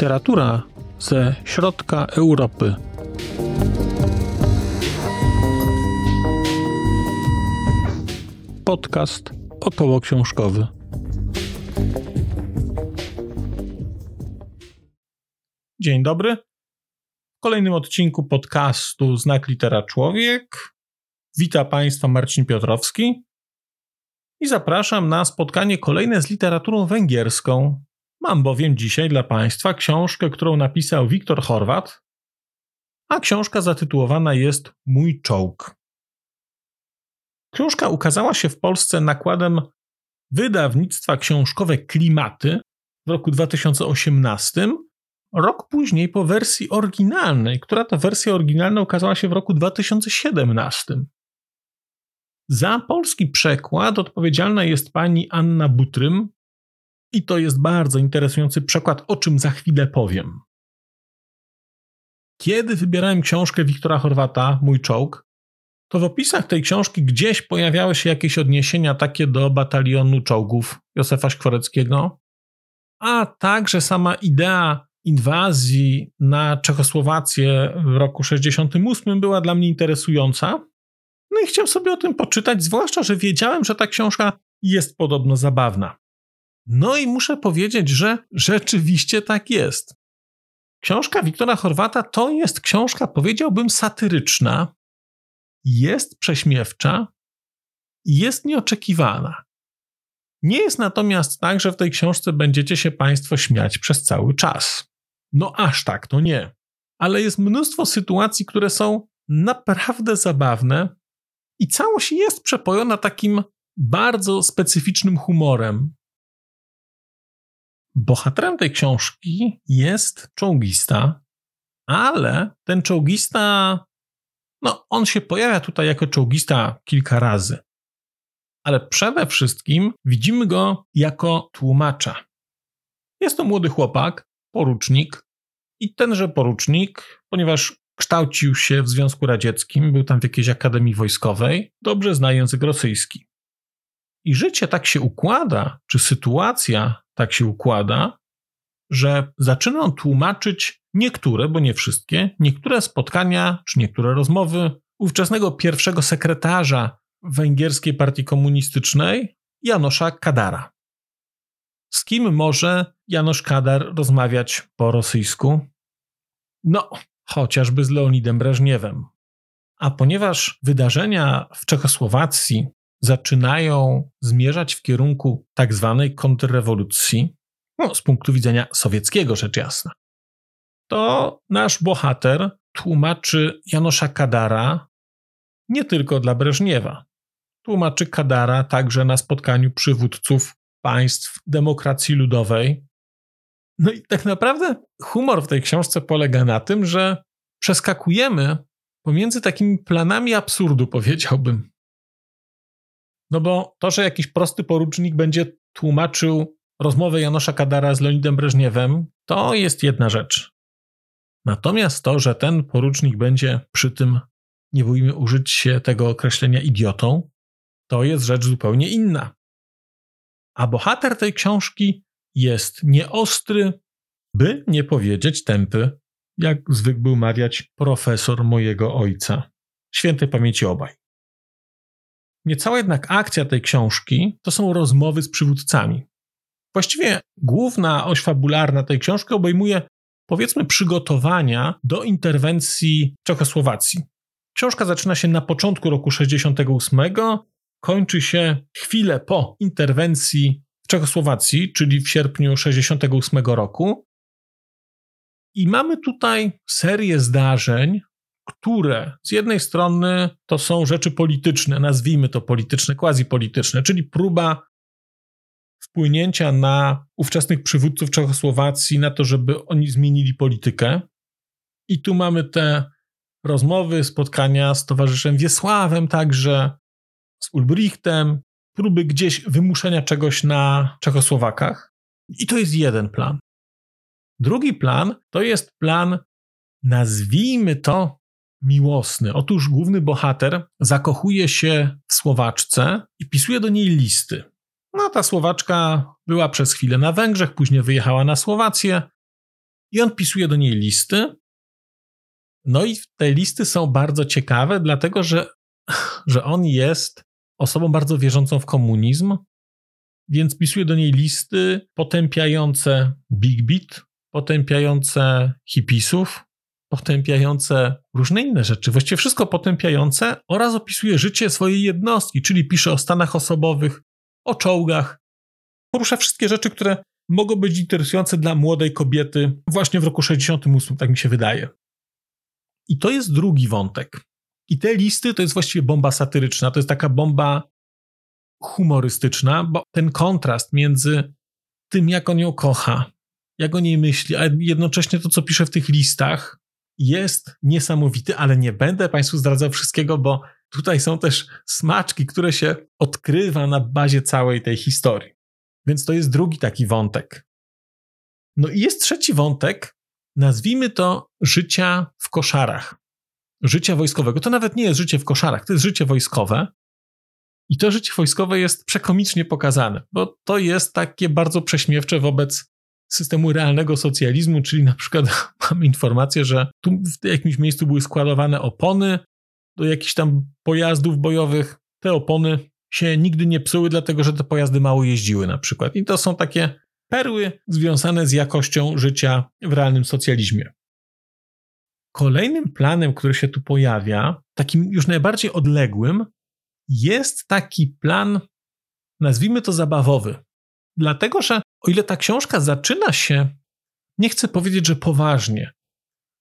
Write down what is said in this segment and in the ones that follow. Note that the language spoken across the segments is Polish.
Literatura ze środka Europy. Podcast około książkowy. Dzień dobry. W kolejnym odcinku podcastu Znak Litera Człowiek Witam Państwa Marcin Piotrowski i zapraszam na spotkanie kolejne z literaturą węgierską. Mam bowiem dzisiaj dla Państwa książkę, którą napisał Wiktor Chorwat, a książka zatytułowana jest Mój czołg. Książka ukazała się w Polsce nakładem wydawnictwa książkowe Klimaty w roku 2018, rok później po wersji oryginalnej, która to wersja oryginalna ukazała się w roku 2017. Za polski przekład odpowiedzialna jest pani Anna Butrym i to jest bardzo interesujący przekład, o czym za chwilę powiem. Kiedy wybierałem książkę Wiktora Chorwata, Mój czołg, to w opisach tej książki gdzieś pojawiały się jakieś odniesienia takie do batalionu czołgów Józefa Szkwareckiego, a także sama idea inwazji na Czechosłowację w roku 68 była dla mnie interesująca. No i chciałem sobie o tym poczytać, zwłaszcza, że wiedziałem, że ta książka jest podobno zabawna. No i muszę powiedzieć, że rzeczywiście tak jest. Książka Wiktora Chorwata to jest książka, powiedziałbym, satyryczna, jest prześmiewcza i jest nieoczekiwana. Nie jest natomiast tak, że w tej książce będziecie się Państwo śmiać przez cały czas. No aż tak, to nie. Ale jest mnóstwo sytuacji, które są naprawdę zabawne i całość jest przepojona takim bardzo specyficznym humorem. Bohaterem tej książki jest czołgista, ale ten czołgista, no on się pojawia tutaj jako czołgista kilka razy. Ale przede wszystkim widzimy go jako tłumacza. Jest to młody chłopak, porucznik, i tenże porucznik, ponieważ kształcił się w Związku Radzieckim, był tam w jakiejś akademii wojskowej, dobrze zna język rosyjski. I życie tak się układa, czy sytuacja tak się układa, że zaczyna on tłumaczyć niektóre, bo nie wszystkie, niektóre spotkania czy niektóre rozmowy ówczesnego pierwszego sekretarza węgierskiej partii komunistycznej, Janosza Kadara. Z kim może Janosz Kadar rozmawiać po rosyjsku? No, chociażby z Leonidem Breżniewem. A ponieważ wydarzenia w Czechosłowacji zaczynają zmierzać w kierunku tak zwanej kontrrewolucji, no, z punktu widzenia sowieckiego rzecz jasna, to nasz bohater tłumaczy Janosza Kadara nie tylko dla Breżniewa. Tłumaczy Kadara także na spotkaniu przywódców państw demokracji ludowej. No i tak naprawdę humor w tej książce polega na tym, że przeskakujemy pomiędzy takimi planami absurdu, powiedziałbym. No bo to, że jakiś prosty porucznik będzie tłumaczył rozmowę Janosza Kadara z Leonidem Breżniewem, to jest jedna rzecz. Natomiast to, że ten porucznik będzie przy tym, nie bójmy użyć się tego określenia idiotą, to jest rzecz zupełnie inna. A bohater tej książki jest nieostry, by nie powiedzieć tępy, jak zwykł był mawiać profesor mojego ojca. Świętej pamięci obaj. Niecała jednak akcja tej książki to są rozmowy z przywódcami. Właściwie główna oś fabularna tej książki obejmuje, powiedzmy, przygotowania do interwencji Czechosłowacji. Książka zaczyna się na początku roku 68, kończy się chwilę po interwencji w Czechosłowacji, czyli w sierpniu 68 roku. I mamy tutaj serię zdarzeń, które z jednej strony to są rzeczy polityczne, nazwijmy to polityczne, quasi-polityczne, czyli próba wpłynięcia na ówczesnych przywódców Czechosłowacji, na to, żeby oni zmienili politykę. I tu mamy te rozmowy, spotkania z towarzyszem Wiesławem także, z Ulbrichtem, próby gdzieś wymuszenia czegoś na Czechosłowakach. I to jest jeden plan. Drugi plan to jest plan, nazwijmy to miłosny. Otóż główny bohater zakochuje się w Słowaczce i pisuje do niej listy. No, ta Słowaczka była przez chwilę na Węgrzech, później wyjechała na Słowację. i on pisuje do niej listy. No i te listy są bardzo ciekawe, dlatego że, że on jest osobą bardzo wierzącą w komunizm, więc pisuje do niej listy potępiające Big Beat, potępiające hipisów, potępiające różne inne rzeczy, właściwie wszystko potępiające oraz opisuje życie swojej jednostki, czyli pisze o stanach osobowych, o czołgach, porusza wszystkie rzeczy, które mogą być interesujące dla młodej kobiety właśnie w roku 68, tak mi się wydaje. I to jest drugi wątek. I te listy to jest właściwie bomba satyryczna, to jest taka bomba humorystyczna, bo ten kontrast między tym, jak on ją kocha, jak o niej myśli, a jednocześnie to, co pisze w tych listach, jest niesamowity, ale nie będę Państwu zdradzał wszystkiego, bo tutaj są też smaczki, które się odkrywa na bazie całej tej historii. Więc to jest drugi taki wątek. No i jest trzeci wątek, nazwijmy to życia w koszarach. Życia wojskowego. To nawet nie jest życie w koszarach, to jest życie wojskowe. I to życie wojskowe jest przekomicznie pokazane, bo to jest takie bardzo prześmiewcze wobec systemu realnego socjalizmu, czyli na przykład mamy informację, że tu w jakimś miejscu były składowane opony do jakichś tam pojazdów bojowych. Te opony się nigdy nie psuły, dlatego że te pojazdy mało jeździły na przykład. I to są takie perły związane z jakością życia w realnym socjalizmie. Kolejnym planem, który się tu pojawia, takim już najbardziej odległym, jest taki plan, nazwijmy to zabawowy. Dlatego, że o ile ta książka zaczyna się, nie chcę powiedzieć, że poważnie,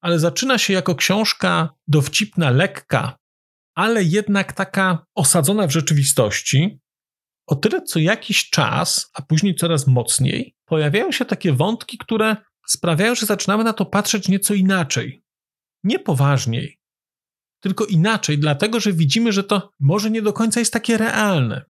ale zaczyna się jako książka dowcipna, lekka, ale jednak taka osadzona w rzeczywistości, o tyle co jakiś czas, a później coraz mocniej, pojawiają się takie wątki, które sprawiają, że zaczynamy na to patrzeć nieco inaczej. Nie poważniej, tylko inaczej, dlatego że widzimy, że to może nie do końca jest takie realne.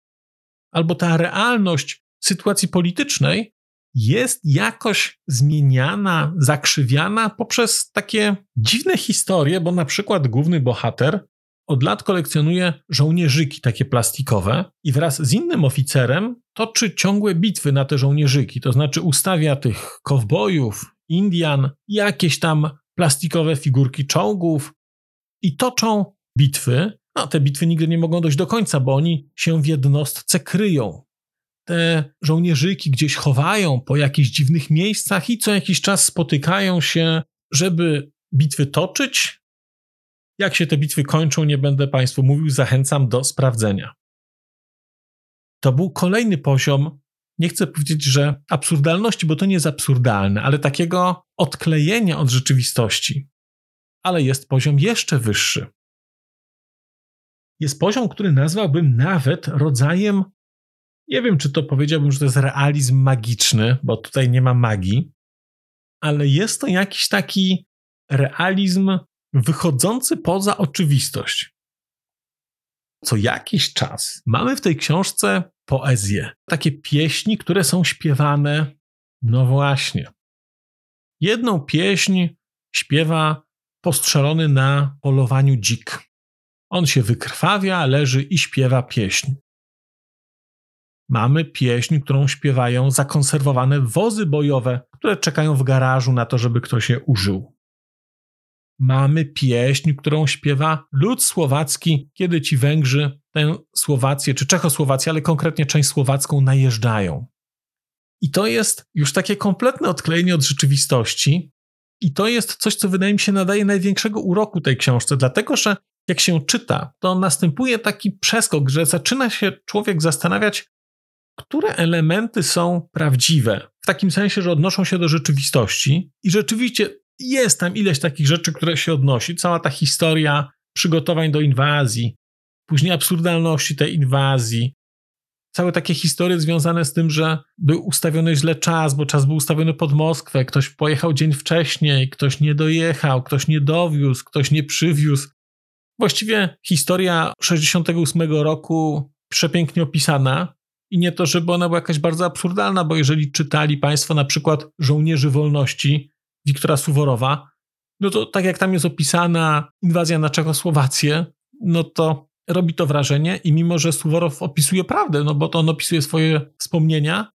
Albo ta realność sytuacji politycznej jest jakoś zmieniana, zakrzywiana poprzez takie dziwne historie, bo na przykład główny bohater od lat kolekcjonuje żołnierzyki takie plastikowe i wraz z innym oficerem toczy ciągłe bitwy na te żołnierzyki, to znaczy ustawia tych kowbojów, Indian, jakieś tam plastikowe figurki czołgów i toczą bitwy. No, te bitwy nigdy nie mogą dojść do końca, bo oni się w jednostce kryją. Te żołnierzyki gdzieś chowają po jakichś dziwnych miejscach i co jakiś czas spotykają się, żeby bitwy toczyć, jak się te bitwy kończą, nie będę Państwu mówił, zachęcam do sprawdzenia. To był kolejny poziom, nie chcę powiedzieć, że absurdalności, bo to nie jest absurdalne, ale takiego odklejenia od rzeczywistości. Ale jest poziom jeszcze wyższy. Jest poziom, który nazwałbym nawet rodzajem, nie wiem, czy to powiedziałbym, że to jest realizm magiczny, bo tutaj nie ma magii, ale jest to jakiś taki realizm wychodzący poza oczywistość. Co jakiś czas mamy w tej książce poezję, takie pieśni, które są śpiewane, no właśnie. Jedną pieśń śpiewa postrzelony na polowaniu dzik. On się wykrwawia, leży i śpiewa pieśń. Mamy pieśń, którą śpiewają zakonserwowane wozy bojowe, które czekają w garażu na to, żeby ktoś je użył mamy pieśń, którą śpiewa lud słowacki, kiedy ci Węgrzy tę Słowację, czy Czechosłowację, ale konkretnie część słowacką najeżdżają. I to jest już takie kompletne odklejenie od rzeczywistości. I to jest coś, co wydaje mi się nadaje największego uroku tej książce, dlatego że jak się czyta, to następuje taki przeskok, że zaczyna się człowiek zastanawiać, które elementy są prawdziwe, w takim sensie, że odnoszą się do rzeczywistości, i rzeczywiście jest tam ileś takich rzeczy, które się odnosi. Cała ta historia przygotowań do inwazji, później absurdalności tej inwazji, całe takie historie związane z tym, że był ustawiony źle czas, bo czas był ustawiony pod Moskwę, ktoś pojechał dzień wcześniej, ktoś nie dojechał, ktoś nie dowiózł, ktoś nie przywiózł. Właściwie historia 68 roku przepięknie opisana i nie to, żeby ona była jakaś bardzo absurdalna, bo jeżeli czytali Państwo na przykład Żołnierzy Wolności, Wiktora Suworowa, no to tak jak tam jest opisana inwazja na Czechosłowację, no to robi to wrażenie i mimo, że Suworow opisuje prawdę, no bo to on opisuje swoje wspomnienia,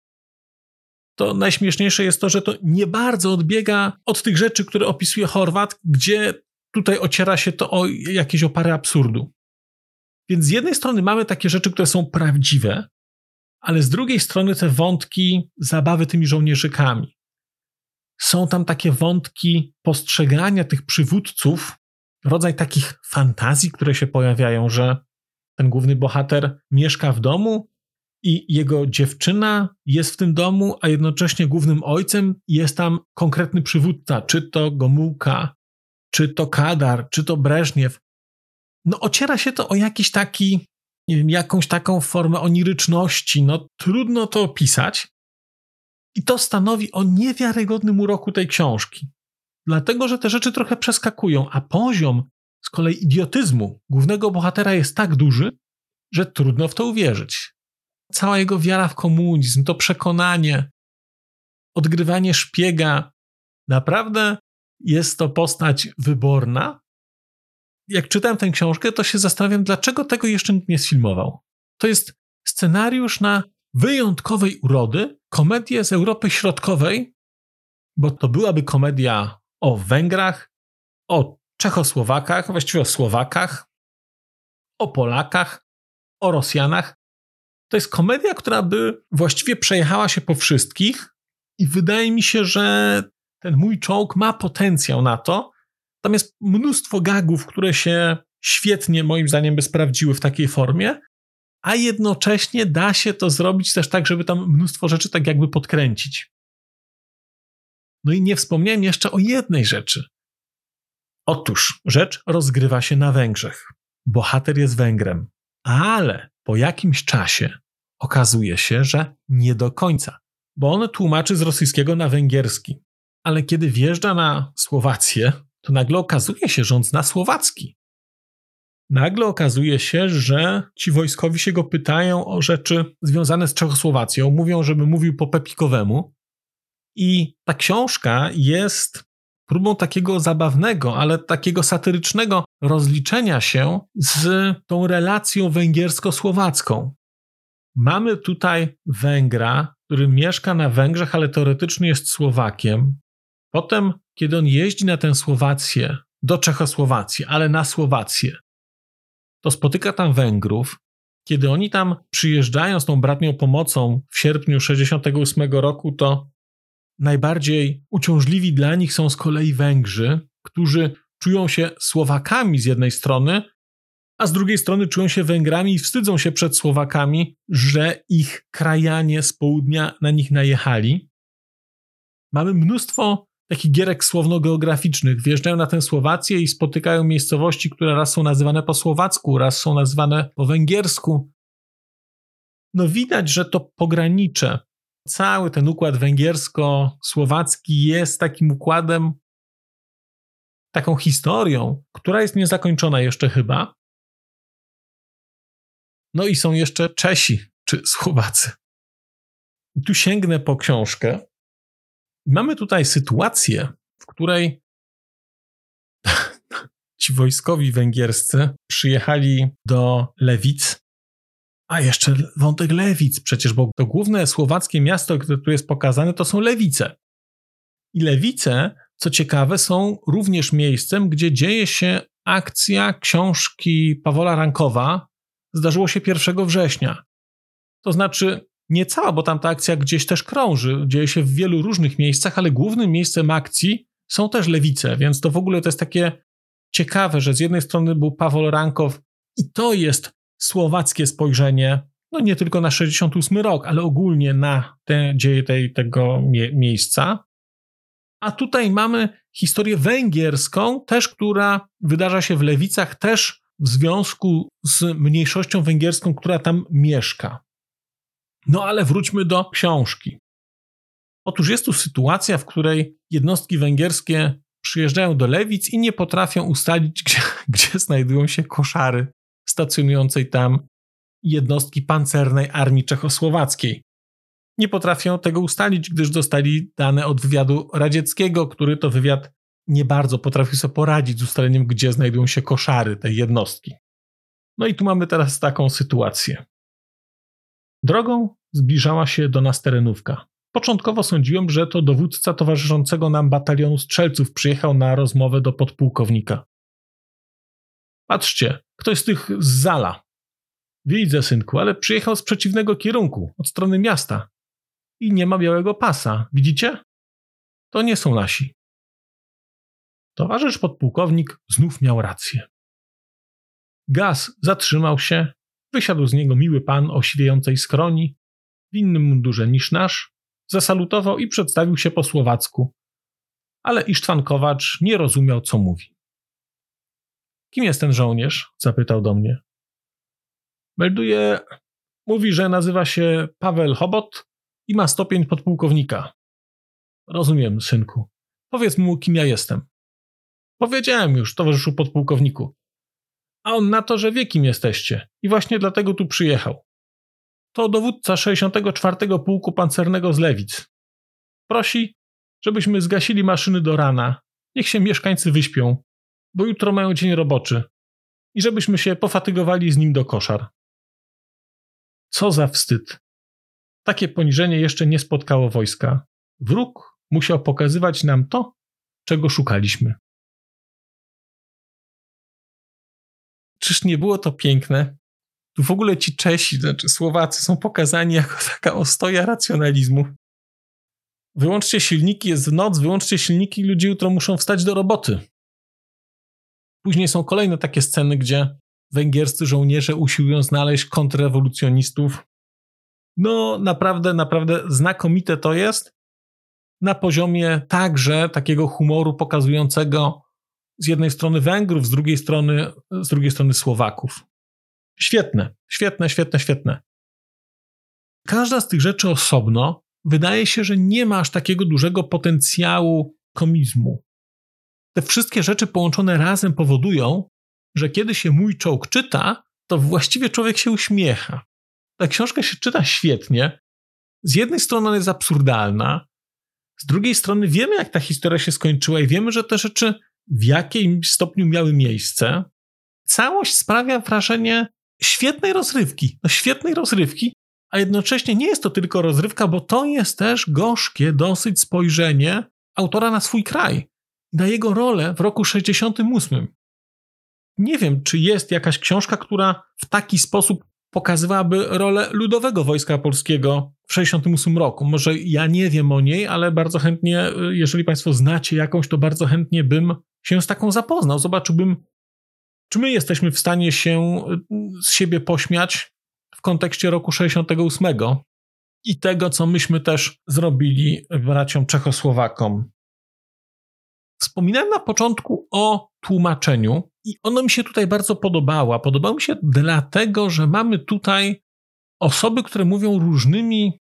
to najśmieszniejsze jest to, że to nie bardzo odbiega od tych rzeczy, które opisuje Horwat, gdzie tutaj ociera się to o jakieś opary absurdu. Więc z jednej strony mamy takie rzeczy, które są prawdziwe, ale z drugiej strony te wątki zabawy tymi żołnierzykami. Są tam takie wątki postrzegania tych przywódców, rodzaj takich fantazji, które się pojawiają, że ten główny bohater mieszka w domu i jego dziewczyna jest w tym domu, a jednocześnie głównym ojcem jest tam konkretny przywódca, czy to Gomułka, czy to Kadar, czy to Breżniew. No ociera się to o jakiś taki, nie wiem, jakąś taką formę oniryczności, no trudno to opisać. I to stanowi o niewiarygodnym uroku tej książki. Dlatego, że te rzeczy trochę przeskakują, a poziom z kolei idiotyzmu głównego bohatera jest tak duży, że trudno w to uwierzyć. Cała jego wiara w komunizm, to przekonanie, odgrywanie szpiega, naprawdę jest to postać wyborna. Jak czytałem tę książkę, to się zastanawiam, dlaczego tego jeszcze nikt nie sfilmował. To jest scenariusz na wyjątkowej urody, komedię z Europy Środkowej, bo to byłaby komedia o Węgrach, o Czechosłowakach, właściwie o Słowakach, o Polakach, o Rosjanach. To jest komedia, która by właściwie przejechała się po wszystkich, i wydaje mi się, że ten mój czołg ma potencjał na to. Tam jest mnóstwo gagów, które się świetnie, moim zdaniem, by sprawdziły w takiej formie, a jednocześnie da się to zrobić też tak, żeby tam mnóstwo rzeczy tak jakby podkręcić. No i nie wspomniałem jeszcze o jednej rzeczy. Otóż rzecz rozgrywa się na Węgrzech. Bohater jest Węgrem, ale po jakimś czasie okazuje się, że nie do końca, bo on tłumaczy z rosyjskiego na węgierski. Ale kiedy wjeżdża na Słowację, to nagle okazuje się, że on zna słowacki. Nagle okazuje się, że ci wojskowi się go pytają o rzeczy związane z Czechosłowacją, mówią, żeby mówił po pepikowemu. I ta książka jest próbą takiego zabawnego, ale takiego satyrycznego rozliczenia się z tą relacją węgiersko-słowacką. Mamy tutaj Węgra, który mieszka na Węgrzech, ale teoretycznie jest Słowakiem. Potem, kiedy on jeździ na tę Słowację, do Czechosłowacji, ale na Słowację, to spotyka tam Węgrów. Kiedy oni tam przyjeżdżają z tą bratnią pomocą w sierpniu 68 roku, to najbardziej uciążliwi dla nich są z kolei Węgrzy, którzy czują się Słowakami z jednej strony, a z drugiej strony czują się Węgrami i wstydzą się przed Słowakami, że ich krajanie z południa na nich najechali. Mamy mnóstwo takich gierek słowno-geograficznych. Wjeżdżają na tę Słowację i spotykają miejscowości, które raz są nazywane po słowacku, raz są nazywane po węgiersku. No widać, że to pogranicze cały ten układ węgiersko-słowacki jest takim układem, taką historią, która jest niezakończona jeszcze chyba. No i są jeszcze Czesi czy Słowacy. tu sięgnę po książkę. Mamy tutaj sytuację, w której ci wojskowi węgierscy przyjechali do Lewic a jeszcze wątek Lewic, przecież, bo to główne słowackie miasto, które tu jest pokazane, to są Lewice. I Lewice, co ciekawe, są również miejscem, gdzie dzieje się akcja książki Pawola Rankowa. Zdarzyło się 1 września. To znaczy, nie cała, bo tam ta akcja gdzieś też krąży, dzieje się w wielu różnych miejscach, ale głównym miejscem akcji są też lewice, więc to w ogóle to jest takie ciekawe, że z jednej strony był Pawol Rankow i to jest słowackie spojrzenie, no nie tylko na 68 rok, ale ogólnie na te dzieje tej, tego mie miejsca. A tutaj mamy historię węgierską, też która wydarza się w Lewicach, też w związku z mniejszością węgierską, która tam mieszka. No ale wróćmy do książki. Otóż jest tu sytuacja, w której jednostki węgierskie przyjeżdżają do Lewic i nie potrafią ustalić, gdzie, gdzie znajdują się koszary stacjonującej tam jednostki pancernej armii czechosłowackiej. Nie potrafią tego ustalić, gdyż dostali dane od wywiadu radzieckiego, który to wywiad nie bardzo potrafił sobie poradzić z ustaleniem, gdzie znajdują się koszary tej jednostki. No i tu mamy teraz taką sytuację. Drogą zbliżała się do nas terenówka. Początkowo sądziłem, że to dowódca towarzyszącego nam batalionu strzelców przyjechał na rozmowę do podpułkownika. Patrzcie, ktoś z tych z Zala. Widzę, synku, ale przyjechał z przeciwnego kierunku, od strony miasta. I nie ma białego pasa, widzicie? To nie są nasi. Towarzysz podpułkownik znów miał rację. Gaz zatrzymał się, wysiadł z niego miły pan o siwiejącej skroni, w innym mundurze niż nasz, zasalutował i przedstawił się po słowacku, ale Isztwan Kowacz nie rozumiał, co mówi. Kim jest ten żołnierz? zapytał do mnie. Melduje, mówi, że nazywa się Paweł Hobot i ma stopień podpułkownika. Rozumiem, synku. Powiedz mu, kim ja jestem. Powiedziałem już, towarzyszu podpułkowniku. A on na to, że wie, kim jesteście i właśnie dlatego tu przyjechał. To dowódca 64. Pułku Pancernego z Lewic. Prosi, żebyśmy zgasili maszyny do rana. Niech się mieszkańcy wyśpią, bo jutro mają dzień roboczy. I żebyśmy się pofatygowali z nim do koszar. Co za wstyd. Takie poniżenie jeszcze nie spotkało wojska. Wróg musiał pokazywać nam to, czego szukaliśmy. Czyż nie było to piękne? Tu w ogóle ci Czesi, znaczy Słowacy, są pokazani jako taka ostoja racjonalizmu. Wyłączcie silniki, jest w noc, wyłączcie silniki, ludzie jutro muszą wstać do roboty. Później są kolejne takie sceny, gdzie węgierscy żołnierze usiłują znaleźć kontrrewolucjonistów. No, naprawdę, naprawdę znakomite to jest. Na poziomie także takiego humoru pokazującego z jednej strony Węgrów, z drugiej strony, z drugiej strony Słowaków. Świetne, świetne, świetne, świetne. Każda z tych rzeczy osobno wydaje się, że nie ma aż takiego dużego potencjału komizmu. Te wszystkie rzeczy połączone razem powodują, że kiedy się mój czołg czyta, to właściwie człowiek się uśmiecha. Ta książka się czyta świetnie. Z jednej strony ona jest absurdalna, z drugiej strony wiemy, jak ta historia się skończyła i wiemy, że te rzeczy w jakimś stopniu miały miejsce. Całość sprawia wrażenie świetnej rozrywki. No świetnej rozrywki, a jednocześnie nie jest to tylko rozrywka, bo to jest też gorzkie dosyć spojrzenie autora na swój kraj, na jego rolę w roku 68. Nie wiem, czy jest jakaś książka, która w taki sposób pokazywałaby rolę ludowego wojska polskiego w 68 roku. Może ja nie wiem o niej, ale bardzo chętnie, jeżeli Państwo znacie jakąś, to bardzo chętnie bym się z taką zapoznał. Zobaczyłbym, czy my jesteśmy w stanie się z siebie pośmiać w kontekście roku 68 i tego, co myśmy też zrobili braciom Czechosłowakom. Wspominałem na początku o tłumaczeniu i ono mi się tutaj bardzo podobało. Podobało mi się dlatego, że mamy tutaj osoby, które mówią różnymi,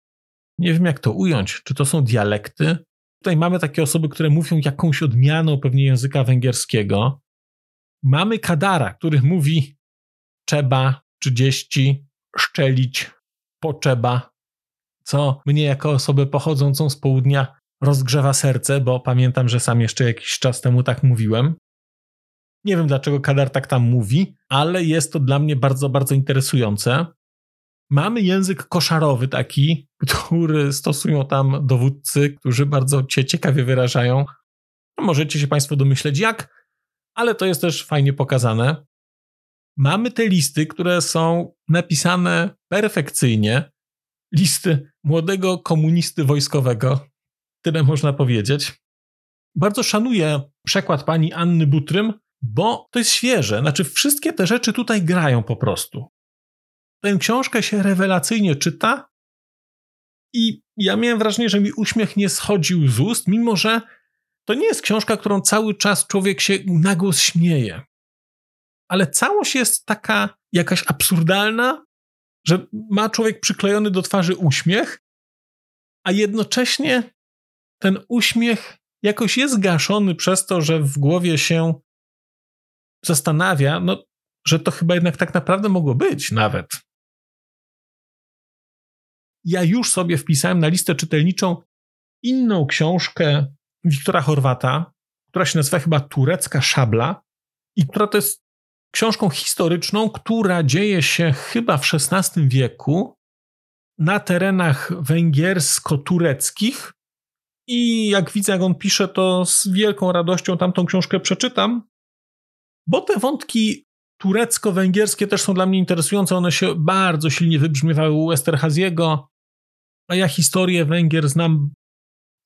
nie wiem jak to ująć, czy to są dialekty. Tutaj mamy takie osoby, które mówią jakąś odmianą pewnie języka węgierskiego. Mamy Kadara, który mówi trzeba 30 szczelić, potrzeba, co mnie jako osobę pochodzącą z południa rozgrzewa serce, bo pamiętam, że sam jeszcze jakiś czas temu tak mówiłem. Nie wiem dlaczego Kadar tak tam mówi, ale jest to dla mnie bardzo, bardzo interesujące. Mamy język koszarowy taki, który stosują tam dowódcy, którzy bardzo cię ciekawie wyrażają. No, możecie się Państwo domyśleć jak, ale to jest też fajnie pokazane. Mamy te listy, które są napisane perfekcyjnie. Listy młodego komunisty wojskowego, tyle można powiedzieć. Bardzo szanuję przekład pani Anny Butrym, bo to jest świeże. Znaczy, wszystkie te rzeczy tutaj grają po prostu. Tę książkę się rewelacyjnie czyta i ja miałem wrażenie, że mi uśmiech nie schodził z ust, mimo że to nie jest książka, którą cały czas człowiek się na głos śmieje. Ale całość jest taka jakaś absurdalna, że ma człowiek przyklejony do twarzy uśmiech, a jednocześnie ten uśmiech jakoś jest gaszony przez to, że w głowie się zastanawia, no, że to chyba jednak tak naprawdę mogło być nawet. Ja już sobie wpisałem na listę czytelniczą inną książkę Wiktora Chorwata, która się nazywa chyba Turecka Szabla i która to jest książką historyczną, która dzieje się chyba w XVI wieku na terenach węgiersko-tureckich. I jak widzę, jak on pisze, to z wielką radością tamtą książkę przeczytam, bo te wątki turecko-węgierskie też są dla mnie interesujące. One się bardzo silnie wybrzmiewały u Esterhaziego, a ja historię Węgier znam,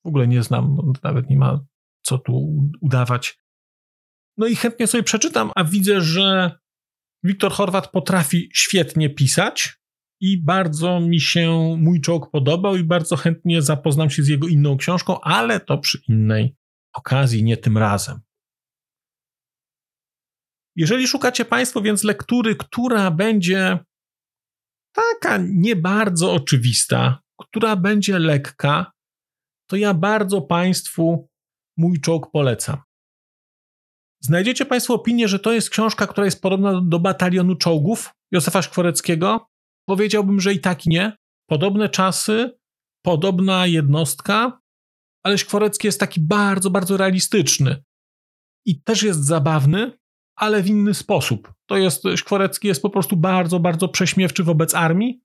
w ogóle nie znam, nawet nie ma co tu udawać. No i chętnie sobie przeczytam, a widzę, że Wiktor Horwat potrafi świetnie pisać i bardzo mi się mój czołg podobał i bardzo chętnie zapoznam się z jego inną książką, ale to przy innej okazji, nie tym razem. Jeżeli szukacie Państwo więc lektury, która będzie taka nie bardzo oczywista, która będzie lekka, to ja bardzo Państwu mój czołg polecam. Znajdziecie Państwo opinię, że to jest książka, która jest podobna do batalionu czołgów Józefa Szkworeckiego? Powiedziałbym, że i tak nie. Podobne czasy, podobna jednostka, ale Szkworecki jest taki bardzo, bardzo realistyczny. I też jest zabawny, ale w inny sposób. To jest, Szkworecki jest po prostu bardzo, bardzo prześmiewczy wobec armii,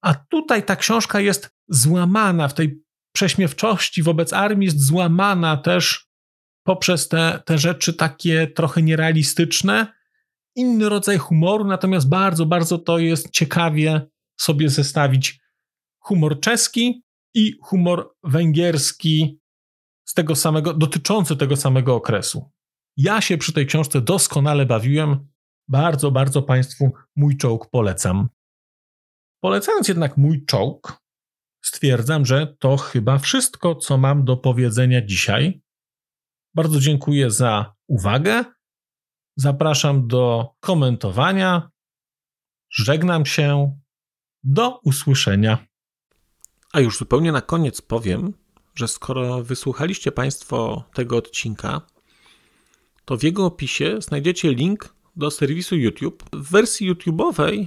a tutaj ta książka jest złamana w tej prześmiewczości wobec armii, jest złamana też poprzez te, te rzeczy takie trochę nierealistyczne. Inny rodzaj humoru, natomiast bardzo, bardzo to jest ciekawie sobie zestawić humor czeski i humor węgierski z tego samego, dotyczący tego samego okresu. Ja się przy tej książce doskonale bawiłem. Bardzo, bardzo Państwu mój czołg polecam. Polecając jednak mój czołg, stwierdzam, że to chyba wszystko, co mam do powiedzenia dzisiaj. Bardzo dziękuję za uwagę. Zapraszam do komentowania. Żegnam się. Do usłyszenia. A już zupełnie na koniec powiem, że skoro wysłuchaliście Państwo tego odcinka, to w jego opisie znajdziecie link do serwisu YouTube. W wersji YouTube'owej